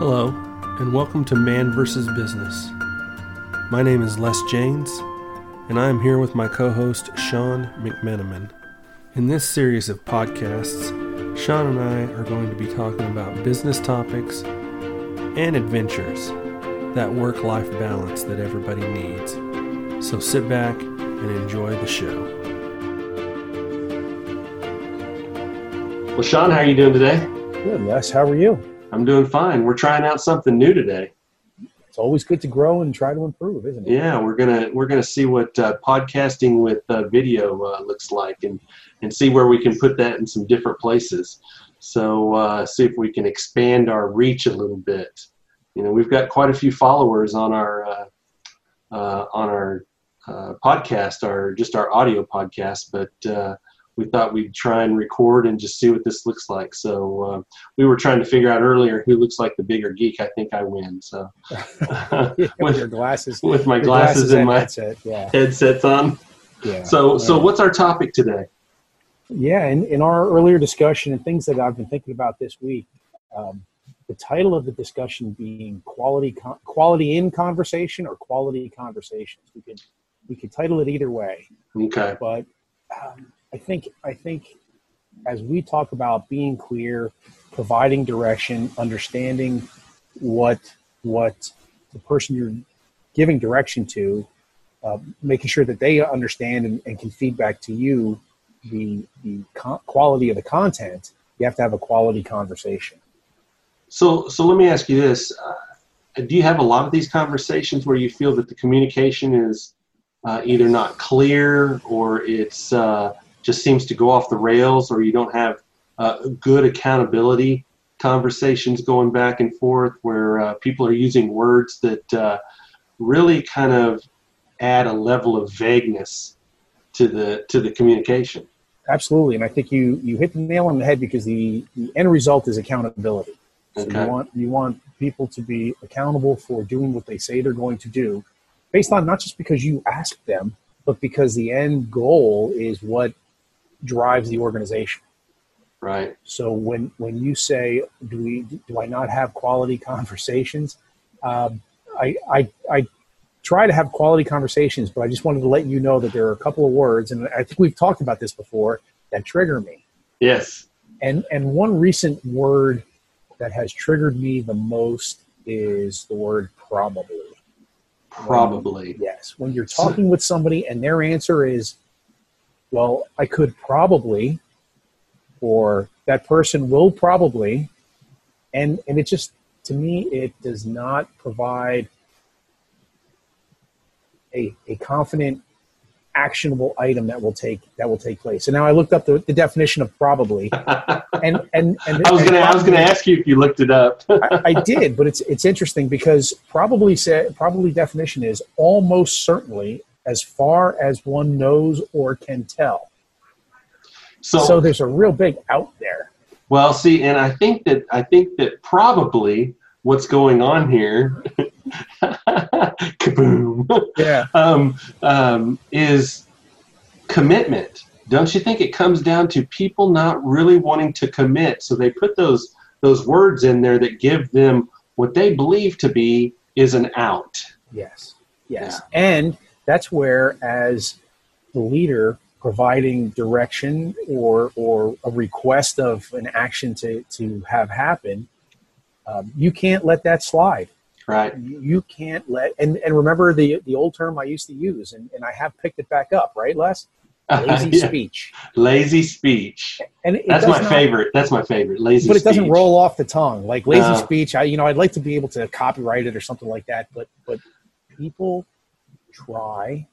Hello, and welcome to Man vs. Business. My name is Les Janes, and I am here with my co host, Sean McMenamin. In this series of podcasts, Sean and I are going to be talking about business topics and adventures, that work life balance that everybody needs. So sit back and enjoy the show. Well, Sean, how are you doing today? Good, Les. How are you? I'm doing fine. We're trying out something new today. It's always good to grow and try to improve, isn't it? Yeah, we're gonna we're gonna see what uh, podcasting with uh, video uh, looks like, and and see where we can put that in some different places. So uh, see if we can expand our reach a little bit. You know, we've got quite a few followers on our uh, uh, on our podcast, our just our audio podcast, but we thought we'd try and record and just see what this looks like. So uh, we were trying to figure out earlier who looks like the bigger geek. I think I win. So yeah, with, your glasses, with my glasses, glasses and my headset, yeah. headsets on. Yeah. So so what's our topic today? Yeah, in, in our earlier discussion and things that I've been thinking about this week, um, the title of the discussion being quality quality in conversation or quality conversations. We could we could title it either way. Okay. But um, I think I think as we talk about being clear, providing direction, understanding what what the person you're giving direction to, uh, making sure that they understand and, and, can feedback to you the the co- quality of the content. You have to have a quality conversation. So so let me ask you this: uh, Do you have a lot of these conversations where you feel that the communication is uh, either not clear or it's uh, just seems to go off the rails or you don't have uh, good accountability conversations going back and forth where uh, people are using words that uh, really kind of add a level of vagueness to the to the communication absolutely and i think you you hit the nail on the head because the, the end result is accountability so okay. you want you want people to be accountable for doing what they say they're going to do based on not just because you ask them but because the end goal is what drives the organization. Right. So when when you say, "Do we do I not have quality conversations?" Um, I, I I try to have quality conversations, but I just wanted to let you know that there are a couple of words, and I think we've talked about this before, that trigger me. Yes. And and one recent word that has triggered me the most is the word probably. Probably. When, yes. When you're talking with somebody and their answer is well, I could probably, or that person will probably, and and it just to me it does not provide a a confident actionable item that will take that will take place. And now I looked up the, the definition of probably, and and, and I was gonna I was gonna ask you if you looked it up. I, I, did, but it's it's interesting because probably said probably definition is almost certainly as far as one knows or can tell. So, so there's a real big out there. Well, see, and I think that I think that probably what's going on here, kaboom, yeah, um, um, is commitment. Don't you think it comes down to people not really wanting to commit? So they put those those words in there that give them what they believe to be is an out. Yes, yes, yeah. and that's where as the leader providing direction or or a request of an action to to have happen um, you can't let that slide right you, can't let and and remember the the old term i used to use and, and i have picked it back up right les lazy yeah. speech lazy speech and that's my not, favorite that's my favorite lazy speech. but it doesn't roll off the tongue like lazy no. speech i you know i'd like to be able to copyright it or something like that but but people try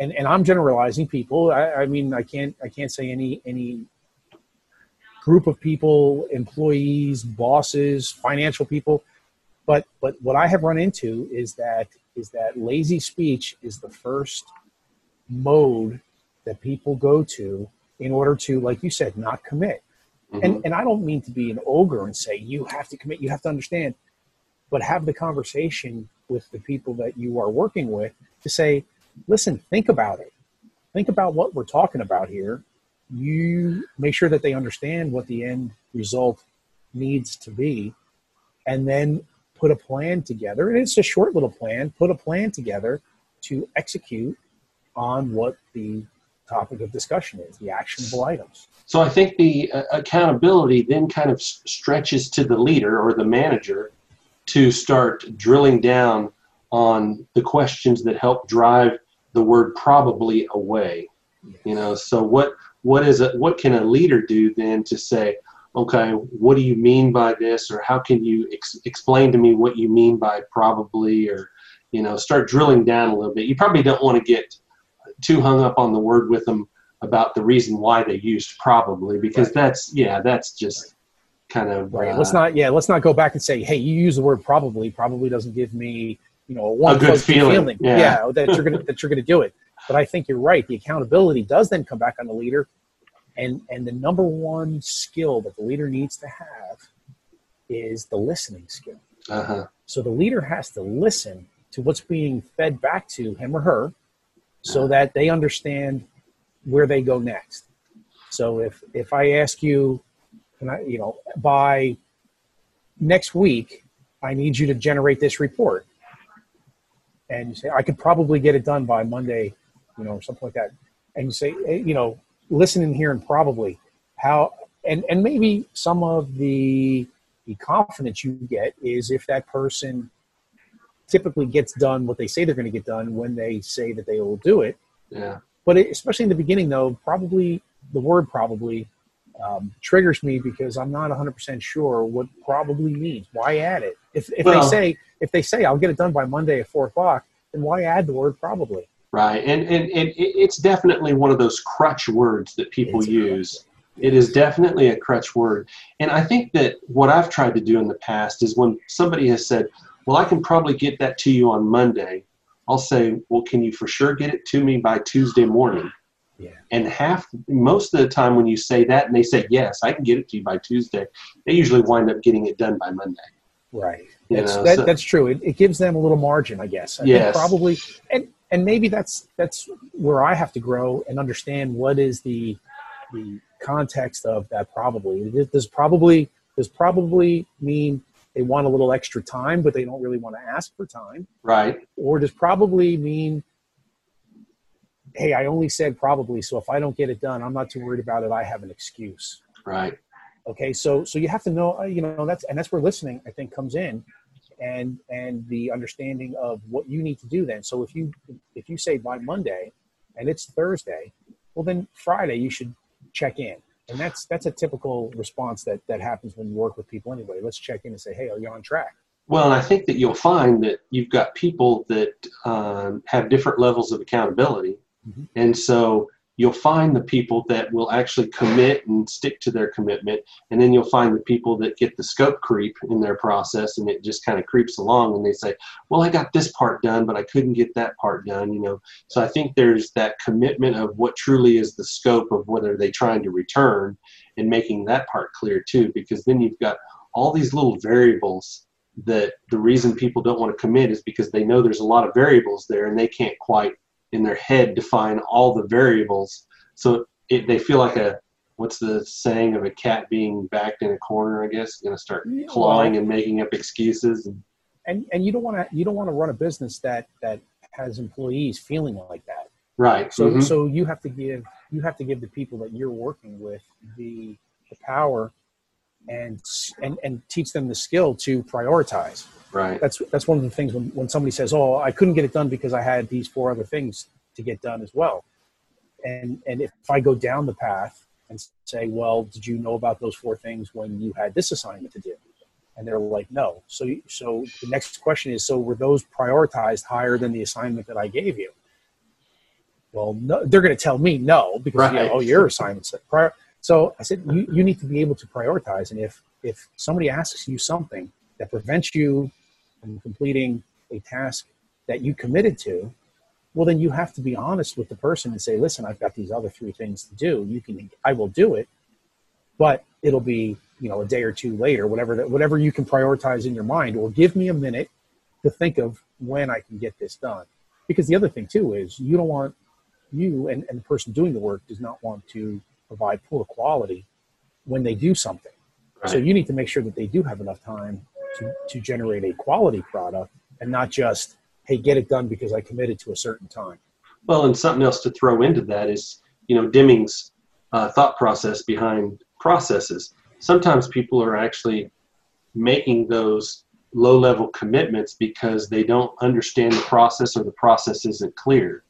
and, and I'm generalizing people. I, I mean, I can't I can't say any any group of people, employees, bosses, financial people, but but what I have run into is that is that lazy speech is the first mode that people go to in order to, like you said, not commit. Mm-hmm. And and I don't mean to be an ogre and say you have to commit, you have to understand, but have the conversation with the people that you are working with to say, listen, think about it. Think about what we're talking about here. You make sure that they understand what the end result needs to be, and then put a plan together, and it's a short little plan, put a plan together to execute on what the topic of discussion is, the actionable items. So I think the uh, accountability then kind of stretches to the leader or the manager to start drilling down on the questions that help drive the word probably away. You know, so what what is it? What can a leader do then to say, okay, what do you mean by this, or how can you ex- explain to me what you mean by probably, or you know, start drilling down a little bit. You probably don't want to get too hung up on the word with them about the reason why they used probably, because right. that's yeah, that's just kind of right. Uh, let's not yeah, let's not go back and say, hey, you use the word probably. Probably doesn't give me you know a, a good feeling, feeling. Yeah. yeah, that you're gonna that you're gonna do it. But I think you're right. The accountability does then come back on the leader and and the number one skill that the leader needs to have is the listening skill. Uh-huh. So the leader has to listen to what's being fed back to him or her, so uh-huh. that they understand where they go next. So if if I ask you, can I, you know, by next week, I need you to generate this report, and you say I could probably get it done by Monday, you know, or something like that, and you say, hey, you know, listen listening here and probably how and and maybe some of the the confidence you get is if that person typically gets done what they say they're going to get done when they say that they will do it. Yeah. But it, especially in the beginning, though, probably the word probably um, triggers me because I'm not 100% sure what probably means. Why add it? If, if well, they say if they say I'll get it done by Monday at four o'clock, then why add the word probably? Right, and, and, and it's definitely one of those crutch words that people use. It is definitely a crutch word. And I think that what I've tried to do in the past is when somebody has said, Well, I can probably get that to you on Monday, I'll say, Well, can you for sure get it to me by Tuesday morning? Yeah. And half, most of the time when you say that and they say, Yes, I can get it to you by Tuesday, they usually wind up getting it done by Monday. Right. That's, know, that, so, that's true. It, it, gives them a little margin, I guess. I yes. probably. And and maybe that's that's where I have to grow and understand what is the the context of that probably. Does probably does probably mean they want a little extra time, but they don't really want to ask for time, right? Or does probably mean, hey, I only said probably, so if I don't get it done, I'm not too worried about it. I have an excuse, right? Okay, so so you have to know, uh, you know, that's and that's where listening I think comes in and and the understanding of what you need to do then. So if you if you say by monday and it's thursday well then friday you should check in. And that's that's a typical response that that happens when you work with people anyway. Let's check in and say hey are you on track? Well and i think that you'll find that you've got people that um, have different levels of accountability. Mm-hmm. and so you'll find the people that will actually commit and stick to their commitment and then you'll find the people that get the scope creep in their process and it just kind of creeps along and they say well i got this part done but i couldn't get that part done you know? So i think there's that commitment of what truly is the scope of whether they're trying to return and making that part clear too because then you've got all these little variables that the reason people don't want to commit is because they know there's a lot of variables there and they can't quite in their head define all the variables. So it, they feel like a what's the saying of a cat being backed in a corner? I guess going to start clawing and making up excuses. And, and and you don't want to you don't want to run a business that that has employees feeling like that. Right. So mm-hmm. so you have to give you have to give the people that you're working with the the power and and and teach them the skill to prioritize. Right. That's that's one of the things when, when somebody says, "Oh, I couldn't get it done because I had these four other things to get done as well." And and if I go down the path and say, "Well, did you know about those four things when you had this assignment to do?" And they're like, "No." So so the next question is, so were those prioritized higher than the assignment that I gave you? Well, no, they're going to tell me no because right. you know, oh, your assignment's prior. So I said, you, you need to be able to prioritize. And if if somebody asks you something that prevents you from completing a task that you committed to, well, then you have to be honest with the person and say, listen, I've got these other three things to do. You can, I will do it, but it'll be, you know, a day or two later, whatever that, whatever you can prioritize in your mind, or give me a minute to think of when I can get this done. Because the other thing too is you don't want you and, and the person doing the work does not want to provide poor quality when they do something. Right. So you need to make sure that they do have enough time to, to generate a quality product and not just hey get it done because i committed to a certain time well and something else to throw into that is you know deming's uh, thought process behind processes sometimes people are actually making those low level commitments because they don't understand the process or the process isn't clear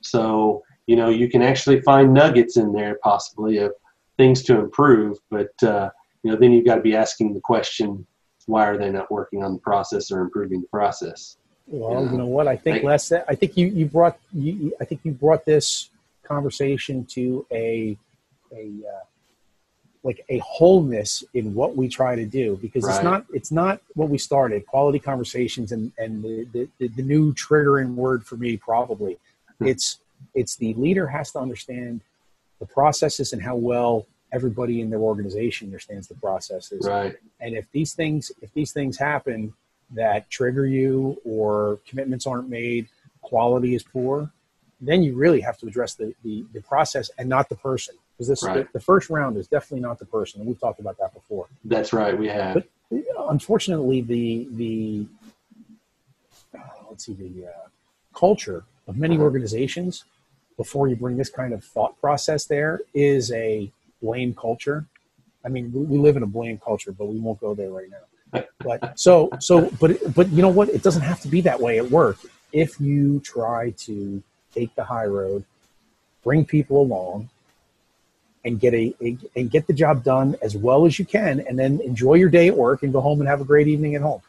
so you know you can actually find nuggets in there possibly of things to improve but uh, you know then you've got to be asking the question why are they not working on the process or improving the process? Well you know, you know what? I think les i think you, you brought you, i think you brought this conversation to a a uh, like a wholeness in what we try to do because right. it's not it's not what we started. Quality conversations and and the, the, the new triggering word for me probably. Hmm. it's it's the leader has to understand the processes and how well everybody in their organization understands the processes. Right. And if these things if these things happen that trigger you or commitments aren't made quality is poor then you really have to address the the, the process and not the person. Because this right. the, the, first round is definitely not the person. And we've talked about that before. That's right. We have. But unfortunately the the uh, let's see the uh, culture of many uh-huh. organizations before you bring this kind of thought process there is a blame culture i mean we, we live in a blame culture but we won't go there right now but so so but but you know what it doesn't have to be that way at work if you try to take the high road bring people along and get a, a, and get the job done as well as you can, and then enjoy your day at work and go home and have a great evening at home.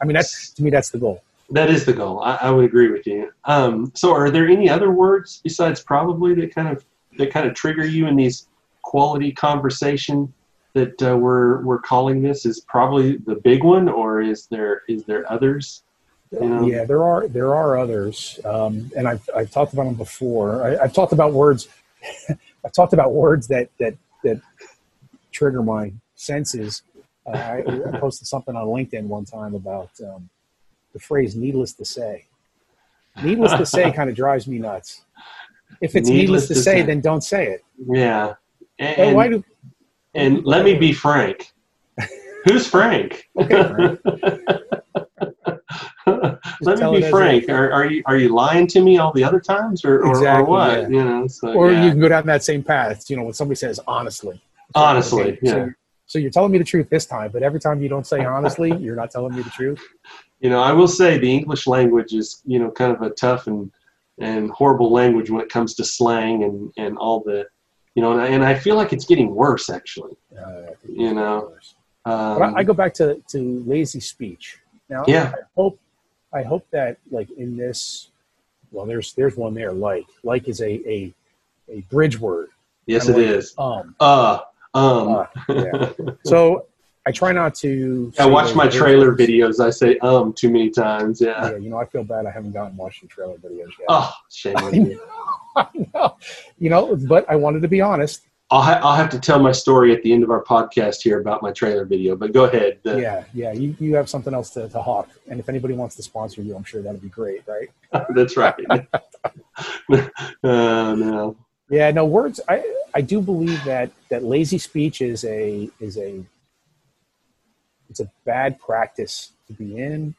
I mean, that's to me, that's the goal. That is the goal. I, I would agree with you. Um, so, are there any other words besides probably that kind of that kind of trigger you in these quality conversation that uh, we're we're calling this? Is probably the big one, or is there is there others? Yeah, there are there are others, um, and I've I've talked about them before. I, have talked about words. I've talked about words that that that trigger my senses. Uh, I, I, posted something on LinkedIn one time about um, the phrase "needless to say." Needless to say kind of drives me nuts. If it's needless, needless to, to say, say, then don't say it. Yeah. And, why do? And let me be frank. Who's Frank? okay, Frank. Let me be frank. Are, are you are you lying to me all the other times, or, exactly, or what? Yeah. You know, so, or yeah. you can go down that same path. You know, when somebody says honestly, honestly, yeah. So, so you're telling me the truth this time, but every time you don't say honestly, you're not telling me the truth. You know, I will say the English language is you know kind of a tough and and horrible language when it comes to slang and and all the you know, and I, and I feel like it's getting worse actually. Uh, you know, um, I, I, go back to to lazy speech. Now, yeah. I hope I hope that like in this, well, there's there's one there. Like like is a a a bridge word. Yes, it like, is. Um. Uh. Um. Yeah. so I try not to. I watch my trailer videos. I say um too many times. Yeah. Yeah. You know, I feel bad. I haven't gotten watching trailer videos yet. Oh, shame on you. I know. You know, but I wanted to be honest. I'll, ha- I'll have to tell my story at the end of our podcast here about my trailer video, but go ahead. The- yeah, yeah, you, you have something else to, to hawk. And if anybody wants to sponsor you, I'm sure that'd be great, right? That's right. uh, no. Yeah, no words. I, I do believe that, that lazy speech is a, is a, it's a bad practice to be in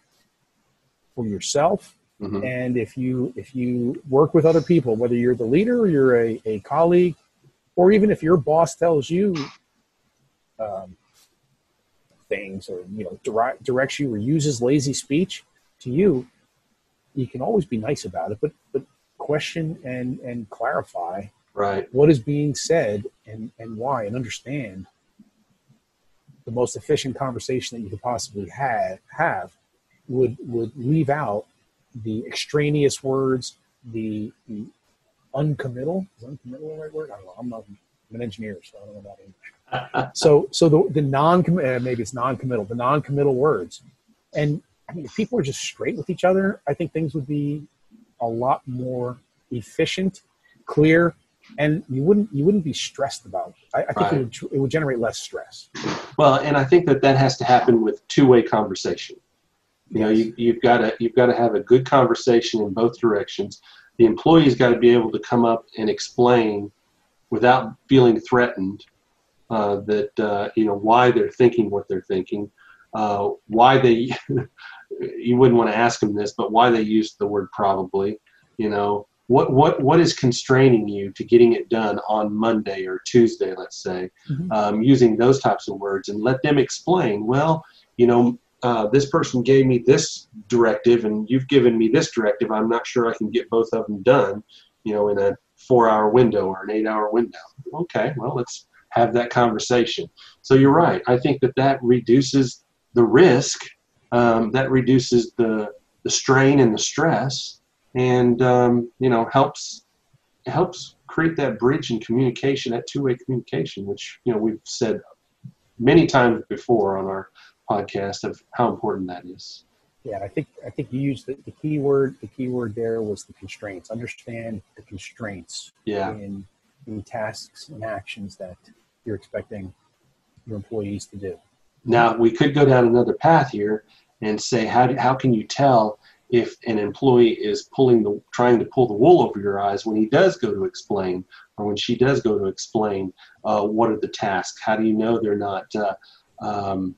for yourself. Mm-hmm. And if you, if you work with other people, whether you're the leader or you're a, a colleague, or even if your boss tells you um, things or you know direct, directs you or uses lazy speech to you you can always be nice about it but but question and and clarify right what is being said and and why and understand the most efficient conversation that you could possibly have have would would leave out the extraneous words the, the uncommittal. Is uncommittal the right word? I don't know. I'm, not, I'm an engineer, so I don't know about English. so, so the, the non uh, maybe it's non-committal, the non-committal words, and I mean, if people were just straight with each other, I think things would be a lot more efficient, clear, and you wouldn't you wouldn't be stressed about it. I, I think right. it would it would generate less stress. Well, and I think that that has to happen with two way conversation. You know, you, you've got to you've got to have a good conversation in both directions the employee's got to be able to come up and explain without feeling threatened uh, that uh, you know why they're thinking what they're thinking. uh, why they you wouldn't want to ask them this, but why they used the word probably. You know, what what what is constraining you to getting it done on Monday or Tuesday, let's say, mm-hmm. um, using those types of words, and let them explain. Well, you know, uh, this person gave me this directive, and you've given me this directive. I'm not sure I can get both of them done. You know, in a four-hour window or an eight-hour window. Okay, well, let's have that conversation. So you're right. I think that that reduces the risk. Um, that reduces the the strain and the stress and um, you know helps helps create that bridge in communication, that two-way communication, which you know we've said many times before on our podcast of how important that is. Yeah, I think I think you used the, the key word. The key word there was the constraints. Understand the constraints yeah. in in tasks and actions that you're expecting your employees to do. Now we could go down another path here and say how do, how can you tell if an employee is pulling the trying to pull the wool over your eyes when he does go to explain or when she does go to explain uh, what are the tasks how do you know they're not uh, um,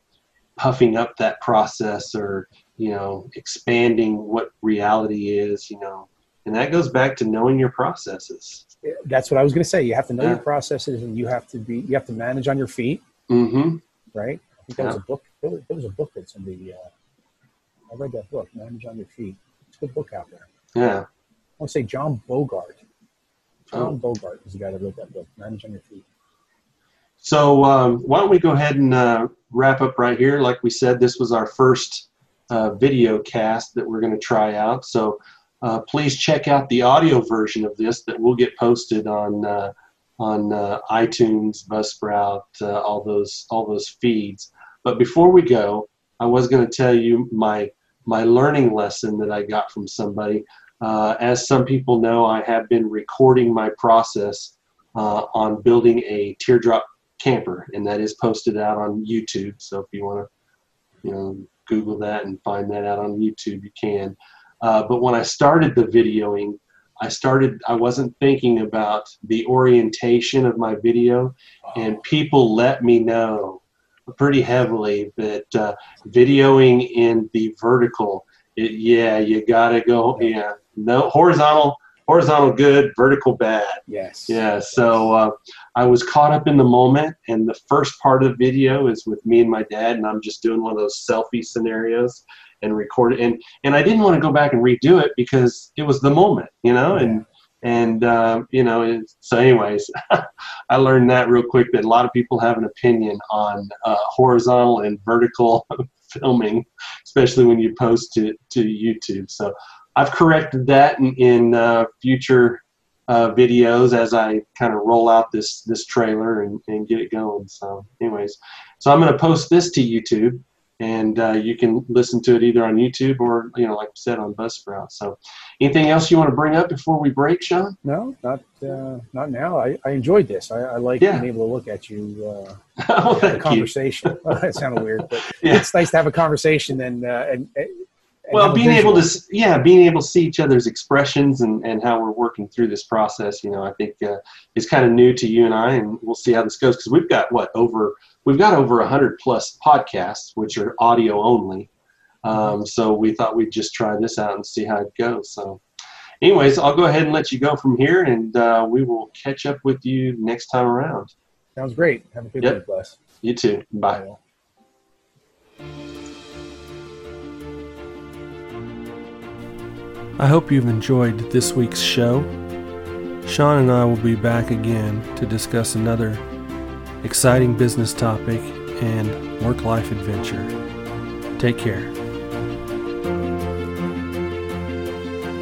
puffing up that process or you know expanding what reality is you know and that goes back to knowing your processes that's what i was going to say you have to know yeah. your processes and you have to be you have to manage on your feet mm-hmm. right i think that yeah. was a book there was a book that somebody uh, I read that book, Manage on Your Feet. It's a good book out there. Yeah. I want to say John Bogart. John oh. Bogart is the guy that wrote that book, Manage on Your Feet. So um, why don't we go ahead and uh, wrap up right here? Like we said, this was our first uh, video cast that we're going to try out. So uh, please check out the audio version of this that will get posted on uh, on uh, iTunes, Buzzsprout, uh, all those all those feeds. But before we go, I was going to tell you my my learning lesson that I got from somebody. Uh, as some people know, I have been recording my process uh, on building a teardrop camper, and that is posted out on YouTube. So if you want to, you know, Google that and find that out on YouTube, you can. Uh, but when I started the videoing, I started. I wasn't thinking about the orientation of my video, and people let me know pretty heavily but uh, videoing in the vertical, it, yeah, you gotta go, yeah, no horizontal, horizontal good, vertical bad. Yes. Yeah. So uh, I was caught up in the moment, and the first part of the video is with me and my dad, and I'm just doing one of those selfie scenarios and record it, and and I didn't want to go back and redo it because it was the moment, you know, and and uh, you know so anyways i learned that real quick that a lot of people have an opinion on uh, horizontal and vertical filming especially when you post to, to youtube. So i've corrected that in, in uh, future uh, videos as i kind of roll out this this trailer and, and get it going. So anyways so i'm going to post this to youtube and uh, you can listen to it either on YouTube or you know, like I said, on Buzzsprout. So, anything else you want to bring up before we break, Sean? No, not uh, not now. I, I enjoyed this. I, I like yeah. being able to look at you. Uh, oh, have a conversation. it sounded weird, but yeah. it's nice to have a conversation and uh, and. and well, being able to yeah, being able to see each other's expressions and, and how we're working through this process, you know, I think uh, is kind of new to you and I, and we'll see how this goes because we've got what over we've got over 100 plus podcasts, which are audio only. Um, so we thought we'd just try this out and see how it goes. So, anyways, I'll go ahead and let you go from here, and uh, we will catch up with you next time around. Sounds great. Have a good yep. week, Bless. You too. Bye. I hope you've enjoyed this week's show. Sean and I will be back again to discuss another exciting business topic, and work life adventure. Take care.